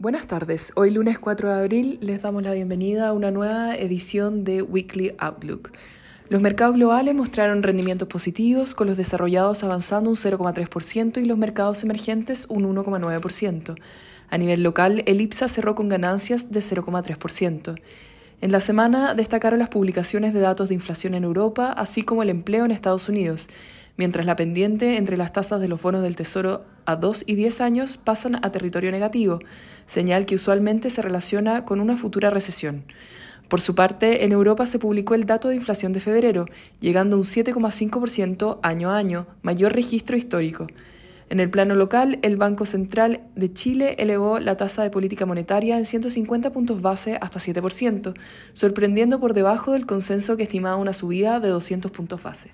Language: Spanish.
Buenas tardes. Hoy lunes 4 de abril les damos la bienvenida a una nueva edición de Weekly Outlook. Los mercados globales mostraron rendimientos positivos, con los desarrollados avanzando un 0,3% y los mercados emergentes un 1,9%. A nivel local, el IPSA cerró con ganancias de 0,3%. En la semana destacaron las publicaciones de datos de inflación en Europa, así como el empleo en Estados Unidos, mientras la pendiente entre las tasas de los bonos del Tesoro a 2 y 10 años pasan a territorio negativo, señal que usualmente se relaciona con una futura recesión. Por su parte, en Europa se publicó el dato de inflación de febrero, llegando a un 7,5% año a año, mayor registro histórico. En el plano local, el Banco Central de Chile elevó la tasa de política monetaria en 150 puntos base hasta 7%, sorprendiendo por debajo del consenso que estimaba una subida de 200 puntos base.